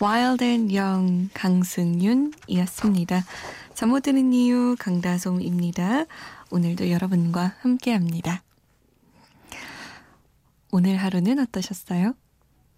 Wild and Young 강승윤이었습니다. 잠 못 드는 이유 강다솜입니다. 오늘도 여러분과 함께합니다. 오늘 하루는 어떠셨어요?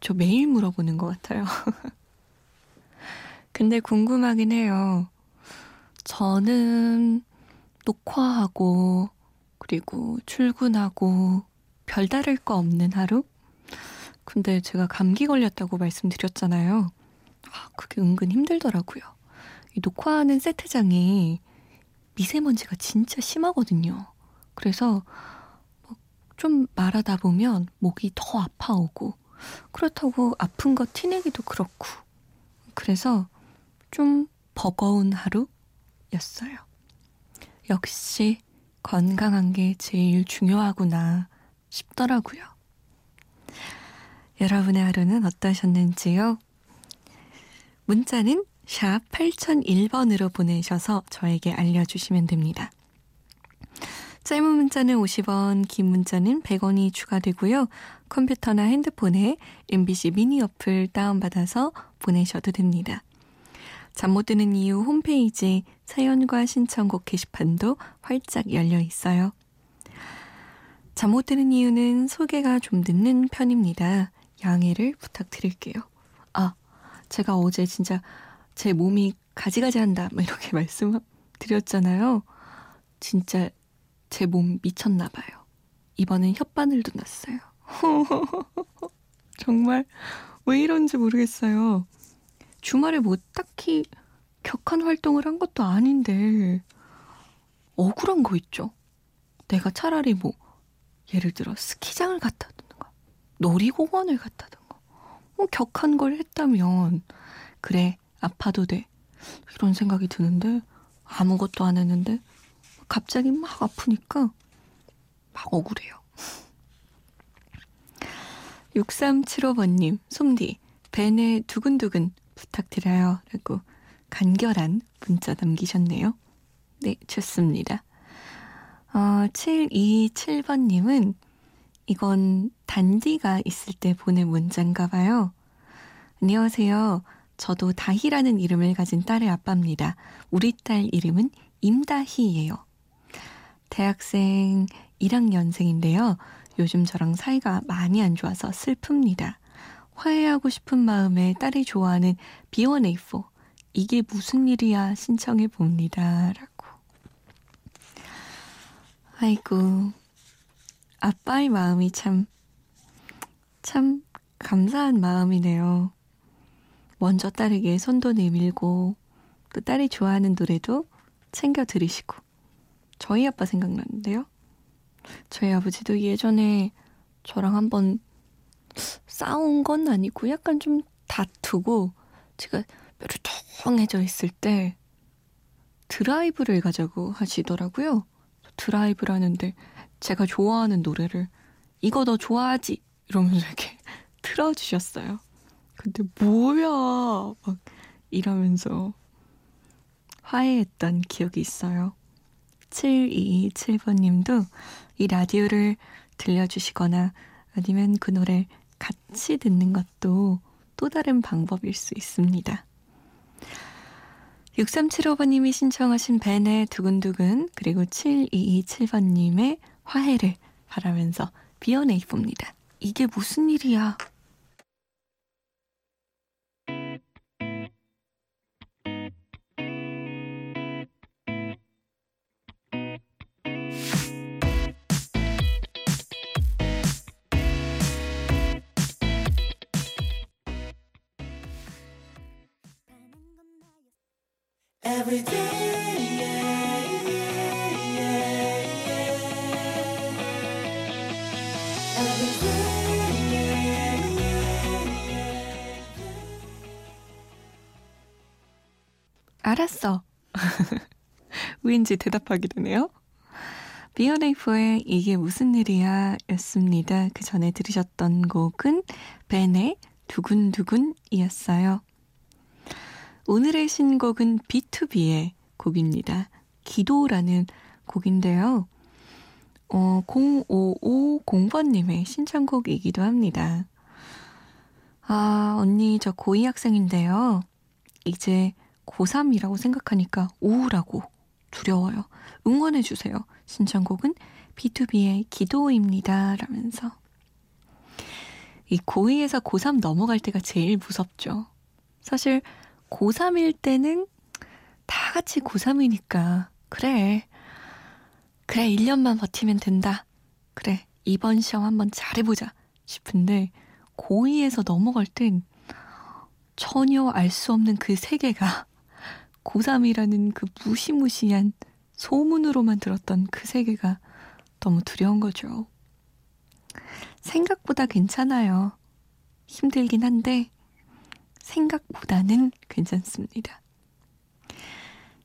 저 매일 물어보는 것 같아요. 근데 궁금하긴 해요. 저는 녹화하고 그리고 출근하고 별다를 거 없는 하루? 근데 제가 감기 걸렸다고 말씀드렸잖아요. 아, 그게 은근 힘들더라고요. 이 녹화하는 세트장이 미세먼지가 진짜 심하거든요. 그래서 좀 말하다 보면 목이 더 아파오고 그렇다고 아픈 거 티내기도 그렇고 그래서 좀 버거운 하루였어요. 역시 건강한 게 제일 중요하구나 싶더라고요. 여러분의 하루는 어떠셨는지요? 문자는 샵 8001번으로 보내셔서 저에게 알려주시면 됩니다. 짧은 문자는 50원, 긴 문자는 100원이 추가되고요. 컴퓨터나 핸드폰에 MBC 미니 어플 다운받아서 보내셔도 됩니다. 잠 못 드는 이유 홈페이지 사연과 신청곡 게시판도 활짝 열려 있어요. 잠 못 드는 이유는 소개가 좀 늦는 편입니다. 양해를 부탁드릴게요. 아, 제가 어제 진짜 제 몸이 가지가지 한다, 막 이렇게 말씀드렸잖아요. 진짜 제 몸 미쳤나 봐요. 이번엔 혓바늘도 났어요. 정말 왜 이런지 모르겠어요. 주말에 뭐 딱히 격한 활동을 한 것도 아닌데 억울한 거 있죠. 내가 차라리 뭐 예를 들어 스키장을 갔다 든가 놀이공원을 갔다든가 뭐 격한 걸 했다면 그래 아파도 돼 이런 생각이 드는데 아무것도 안 했는데 갑자기 막 아프니까 막 억울해요. 6375번님, 솜디, 벤에 두근두근 부탁드려요. 라고 간결한 문자 남기셨네요. 네, 좋습니다. 어, 727번님은 이건 단디가 있을 때 보낸 문자인가 봐요. 안녕하세요. 저도 다희라는 이름을 가진 딸의 아빠입니다. 우리 딸 이름은 임다희예요. 대학생 1학년생인데요. 요즘 저랑 사이가 많이 안 좋아서 슬픕니다. 화해하고 싶은 마음에 딸이 좋아하는 B1A4 이게 무슨 일이야 신청해 봅니다. 라고. 아이고 아빠의 마음이 참, 참 감사한 마음이네요. 먼저 딸에게 손도 내밀고, 또 딸이 좋아하는 노래도 챙겨 들으시고. 저희 아빠 생각나는데요. 저희 아버지도 예전에 저랑 한번 싸운 건 아니고 약간 좀 다투고 제가 뾰루통해져 있을 때 드라이브를 가자고 하시더라고요. 드라이브라는데 제가 좋아하는 노래를 이거 너 좋아하지? 이러면서 이렇게 틀어주셨어요. 근데 뭐야? 막 이러면서 화해했던 기억이 있어요. 7227번님도 이 라디오를 들려주시거나 아니면 그 노래 같이 듣는 것도 또 다른 방법일 수 있습니다. 6375번님이 신청하신 벤의 두근두근 그리고 7227번님의 화해를 바라면서 비어내 입봅니다. 이게 무슨 일이야? 알았어. 왠지 대답하게 되네요. 비어네이프의 이게 무슨 일이야 였습니다. 그 전에 들으셨던 곡은 벤의 두근두근이었어요. 오늘의 신곡은 B2B의 곡입니다. 기도라는 곡인데요. 어, 0550번님의 신청곡이기도 합니다. 아, 언니, 저 고2 학생인데요. 이제 고3이라고 생각하니까 우울하고 두려워요. 응원해주세요. 신청곡은 B2B의 기도입니다. 라면서. 이 고2에서 고3 넘어갈 때가 제일 무섭죠. 사실 고3일 때는 다 같이 고3이니까, 그래. 그래, 1년만 버티면 된다. 그래, 이번 시험 한번 잘해보자. 싶은데, 고2에서 넘어갈 땐 전혀 알 수 없는 그 세계가 고3이라는 그 무시무시한 소문으로만 들었던 그 세계가 너무 두려운 거죠. 생각보다 괜찮아요. 힘들긴 한데 생각보다는 괜찮습니다.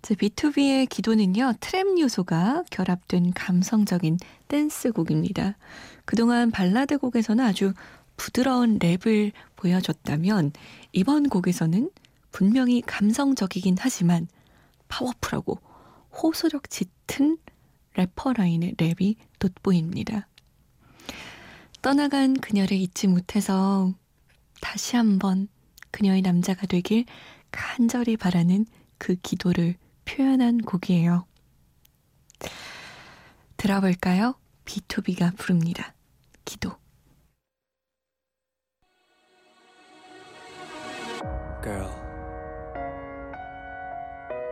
제 B2B의 기도는요, 트랩 요소가 결합된 감성적인 댄스곡입니다. 그동안 발라드 곡에서는 아주 부드러운 랩을 보여줬다면 이번 곡에서는 분명히 감성적이긴 하지만 파워풀하고 호소력 짙은 래퍼 라인의 랩이 돋보입니다. 떠나간 그녀를 잊지 못해서 다시 한번 그녀의 남자가 되길 간절히 바라는 그 기도를 표현한 곡이에요. 들어볼까요? B2B가 부릅니다. 기도. Girl,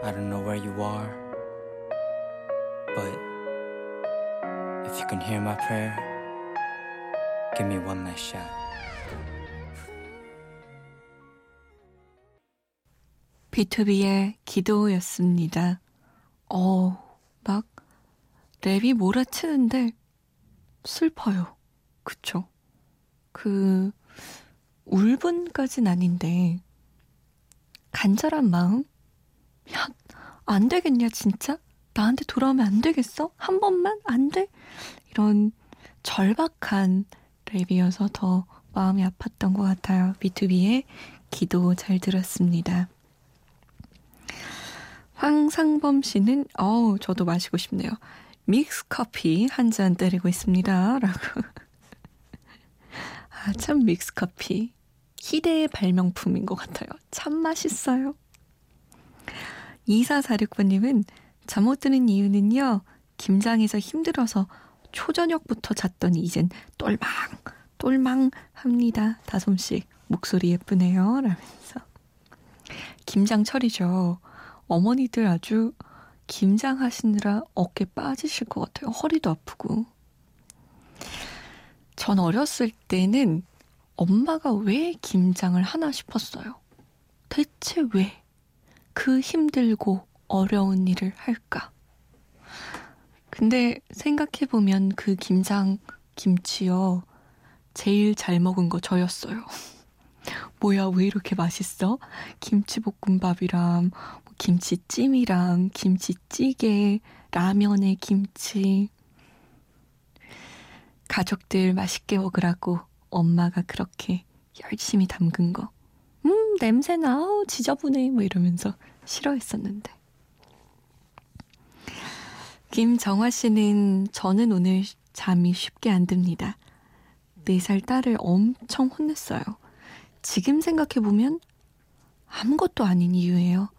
I don't know where you are, but if you can hear my prayer, give me one last shot. B2B의 기도였습니다. 어, 막 랩이 몰아치는데 슬퍼요. 그쵸? 그 울분까진 아닌데 간절한 마음? 야, 안 되겠냐, 진짜? 나한테 돌아오면 안 되겠어? 한 번만? 안 돼? 이런 절박한 랩이어서 더 마음이 아팠던 것 같아요. B2B의 기도 잘 들었습니다. 황상범 씨는, 어우, 저도 마시고 싶네요. 믹스 커피 한 잔 때리고 있습니다. 라고. 아, 참 믹스 커피. 희대의 발명품인 것 같아요. 참 맛있어요. 2446번님은 잠 못 드는 이유는요, 김장에서 힘들어서 초저녁부터 잤더니 이젠 똘망, 똘망 합니다. 다솜씨, 목소리 예쁘네요. 라면서. 김장철이죠. 어머니들 아주 김장하시느라 어깨 빠지실 것 같아요. 허리도 아프고. 전 어렸을 때는 엄마가 왜 김장을 하나 싶었어요. 대체 왜 그 힘들고 어려운 일을 할까? 근데 생각해보면 그 김장 김치요. 제일 잘 먹은 거 저였어요. 뭐야, 왜 이렇게 맛있어? 김치볶음밥이랑, 뭐 김치찜이랑, 김치찌개, 라면에 김치. 가족들 맛있게 먹으라고 엄마가 그렇게 열심히 담근 거. 음, 냄새나, 우 지저분해. 뭐 이러면서 싫어했었는데. 김정화 씨는 저는 오늘 잠이 쉽게 안 듭니다. 4살 딸을 엄청 혼냈어요. 지금 생각해보면 아무것도 아닌 이유예요.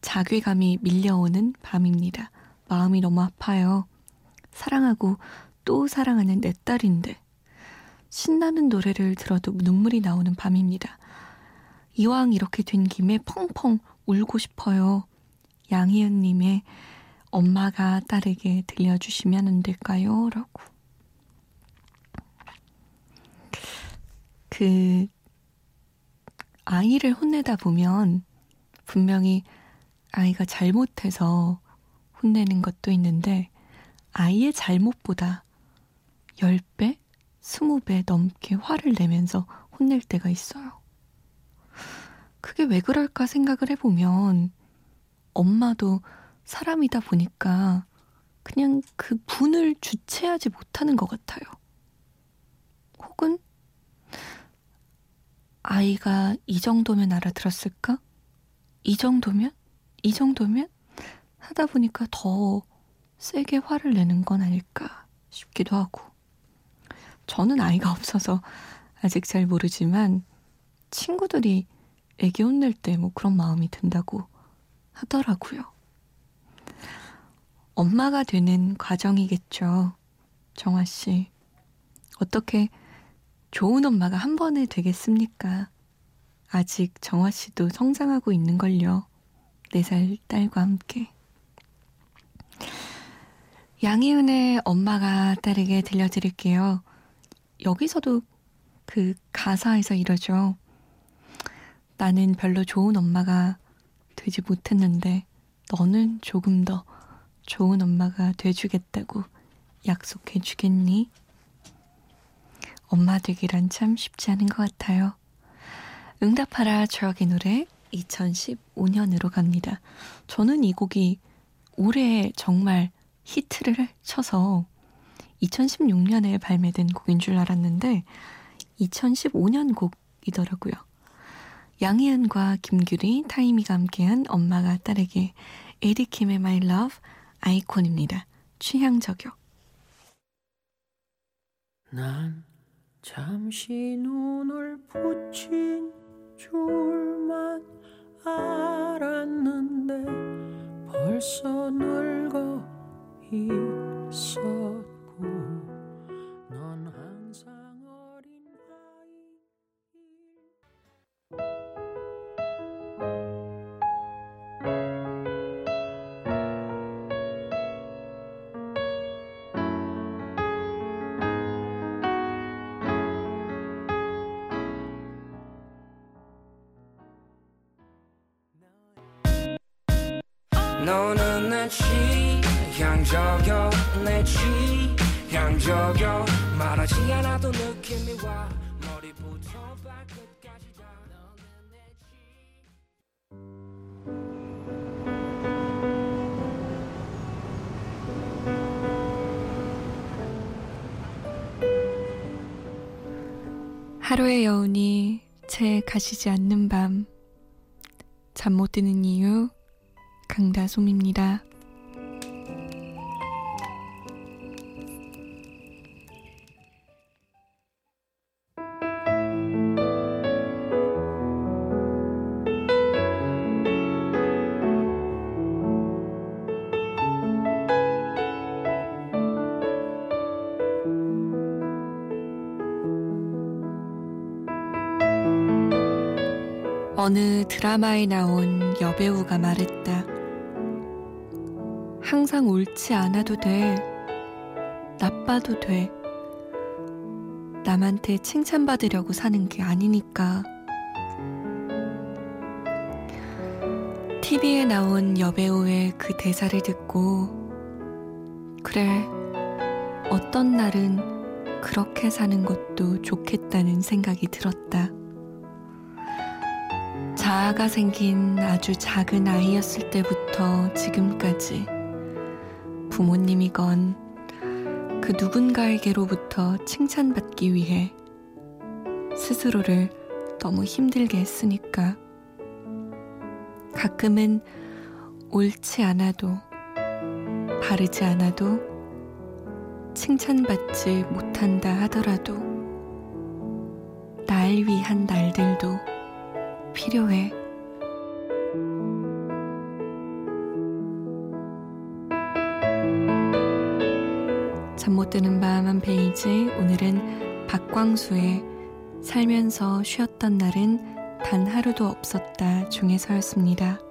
자괴감이 밀려오는 밤입니다. 마음이 너무 아파요. 사랑하고 또 사랑하는 내 딸인데 신나는 노래를 들어도 눈물이 나오는 밤입니다. 이왕 이렇게 된 김에 펑펑 울고 싶어요. 양희은님의 엄마가 딸에게 들려주시면 안 될까요? 라고. 그, 아이를 혼내다 보면 분명히 아이가 잘못해서 혼내는 것도 있는데 아이의 잘못보다 10배, 20배 넘게 화를 내면서 혼낼 때가 있어요. 그게 왜 그럴까 생각을 해보면 엄마도 사람이다 보니까 그냥 그 분을 주체하지 못하는 것 같아요. 혹은 아이가 이 정도면 알아들었을까? 이 정도면? 이 정도면? 하다 보니까 더 세게 화를 내는 건 아닐까 싶기도 하고. 저는 아이가 없어서 아직 잘 모르지만 친구들이 애기 혼낼 때 뭐 그런 마음이 든다고 하더라고요. 엄마가 되는 과정이겠죠. 정화 씨. 어떻게 좋은 엄마가 한 번에 되겠습니까? 아직 정화 씨도 성장하고 있는걸요. 네살 딸과 함께. 양희은의 엄마가 딸에게 들려드릴게요. 여기서도 그 가사에서 이러죠. 나는 별로 좋은 엄마가 되지 못했는데 너는 조금 더 좋은 엄마가 돼주겠다고 약속해 주겠니? 엄마 되기란 참 쉽지 않은 것 같아요. 응답하라 추억의 노래 2015년으로 갑니다. 저는 이 곡이 올해 정말 히트를 쳐서 2016년에 발매된 곡인 줄 알았는데 2015년 곡이더라고요. 양희은과 김규리, 타이미가 함께한 엄마가 딸에게 에리킴의 My Love 아이콘입니다. 취향 저격. 난 잠시 눈을 붙인 줄만 알았는데 벌써 늙어 있었고 너는 내 취향 저격 내 취향 저격 말하지 않아도 느낌이 와. 머리부터 발끝까지 다. 하루의 여운이 채 가시지 않는 밤 잠 못 드는 이유 강다솜입니다. 어느 드라마에 나온 여배우가 말했다. 항상 옳지 않아도 돼. 나빠도 돼. 남한테 칭찬받으려고 사는 게 아니니까. TV에 나온 여배우의 그 대사를 듣고, 그래, 어떤 날은 그렇게 사는 것도 좋겠다는 생각이 들었다. 자아가 생긴 아주 작은 아이였을 때부터 지금까지 부모님이건 그 누군가에게로부터 칭찬받기 위해 스스로를 너무 힘들게 했으니까 가끔은 옳지 않아도 바르지 않아도 칭찬받지 못한다 하더라도 날 위한 날들도 필요해. 드는 밤 한 페이지 오늘은 박광수의 살면서 쉬었던 날은 단 하루도 없었다 중에서였습니다.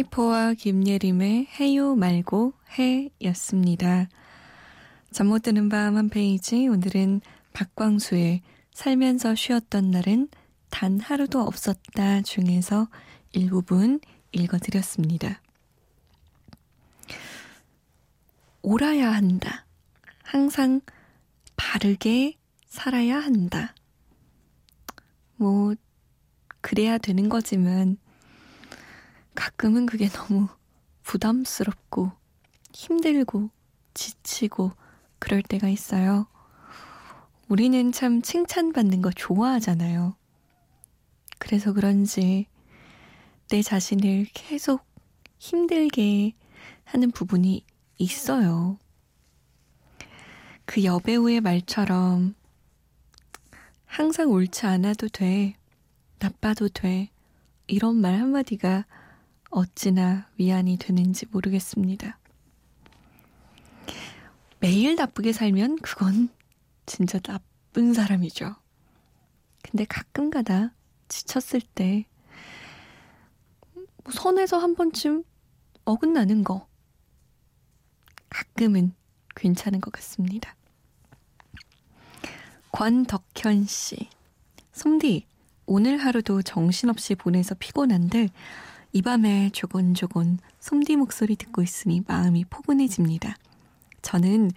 하이포와 김예림의 해요 말고 해였습니다. 잠 못 드는 밤 한 페이지 오늘은 박광수의 살면서 쉬웠던 날은 단 하루도 없었다 중에서 일부분 읽어드렸습니다. 옳아야 한다. 항상 바르게 살아야 한다. 뭐, 그래야 되는 거지만, 가끔은 그게 너무 부담스럽고, 힘들고, 지치고, 그럴 때가 있어요. 우리는 참 칭찬받는 거 좋아하잖아요. 그래서 그런지 내 자신을 계속 힘들게 하는 부분이 있어요. 그 여배우의 말처럼 항상 옳지 않아도 돼, 나빠도 돼, 이런 말 한마디가 어찌나 위안이 되는지 모르겠습니다. 매일 나쁘게 살면 그건 진짜 나쁜 사람이죠. 근데 가끔 가다 지쳤을 때, 뭐 선에서 한 번쯤 어긋나는 거, 가끔은 괜찮은 것 같습니다. 권덕현 씨. 솜디, 오늘 하루도 정신없이 보내서 피곤한데, 이 밤에 조곤조곤 솜디 목소리 듣고 있으니 마음이 포근해집니다. 저는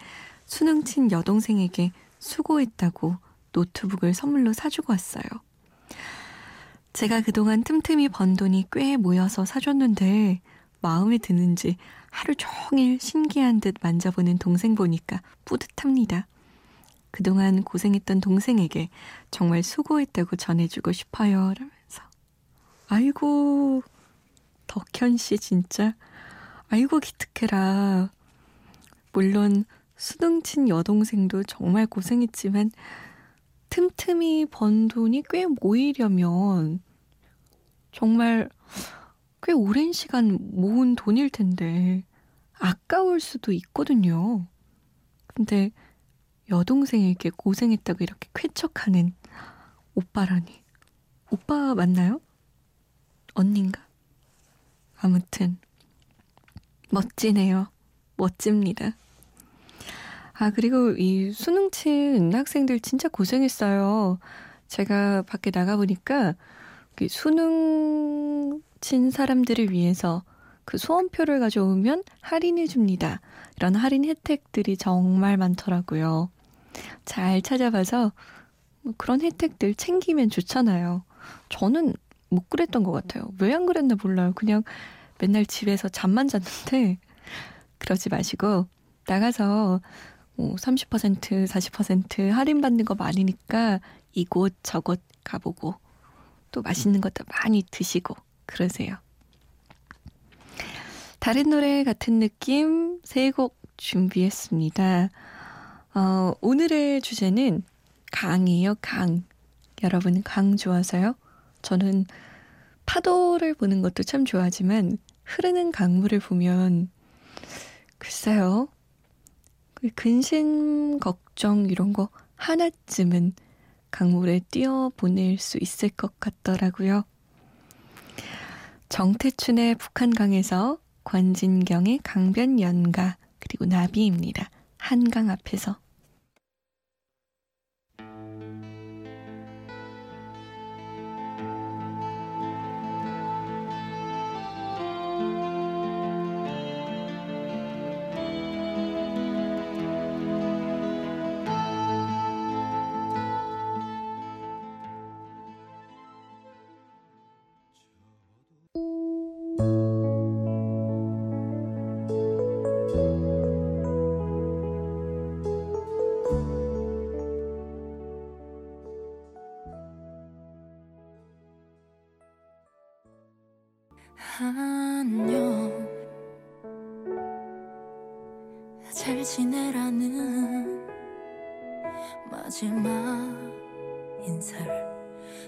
수능 친 여동생에게 수고했다고 노트북을 선물로 사주고 왔어요. 제가 그동안 틈틈이 번 돈이 꽤 모여서 사줬는데 마음에 드는지 하루 종일 신기한 듯 만져보는 동생 보니까 뿌듯합니다. 그동안 고생했던 동생에게 정말 수고했다고 전해주고 싶어요. 라면서. 아이고, 덕현 씨 진짜. 아이고, 기특해라. 물론 수능 친 여동생도 정말 고생했지만 틈틈이 번 돈이 꽤 모이려면 정말 꽤 오랜 시간 모은 돈일 텐데 아까울 수도 있거든요. 근데 여동생에게 고생했다고 이렇게 쾌척하는 오빠라니. 오빠 맞나요? 언닌가? 아무튼 멋지네요. 멋집니다. 아, 그리고 이 수능 친 학생들 진짜 고생했어요. 제가 밖에 나가 보니까 그 수능 친 사람들을 위해서 그 수험표를 가져오면 할인해 줍니다. 이런 할인 혜택들이 정말 많더라고요. 잘 찾아봐서 뭐 그런 혜택들 챙기면 좋잖아요. 저는 못 그랬던 것 같아요. 왜 안 그랬나 몰라요. 그냥 맨날 집에서 잠만 잤는데 그러지 마시고 나가서 뭐 30%, 40% 할인 받는 거 많으니까 이곳 저곳 가보고 또 맛있는 것도 많이 드시고 그러세요. 다른 노래 같은 느낌 세 곡 준비했습니다. 어, 오늘의 주제는 강이에요, 강. 여러분 강 좋아서요? 저는 파도를 보는 것도 참 좋아하지만 흐르는 강물을 보면 글쎄요. 그 근심 걱정 이런 거 하나쯤은 강물에 뛰어 보낼 수 있을 것 같더라고요. 정태춘의 북한강에서 관진경의 강변 연가 그리고 나비입니다. 한강 앞에서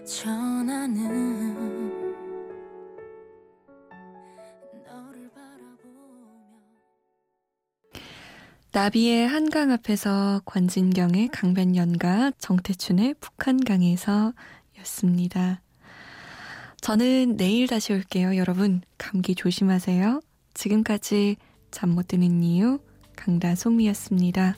전하는 나비의 한강 앞에서 권진경의 강변연가 정태춘의 북한강에서 였습니다. 저는 내일 다시 올게요. 여러분, 감기 조심하세요. 지금까지 잠 못 드는 이유 강다솜이었습니다.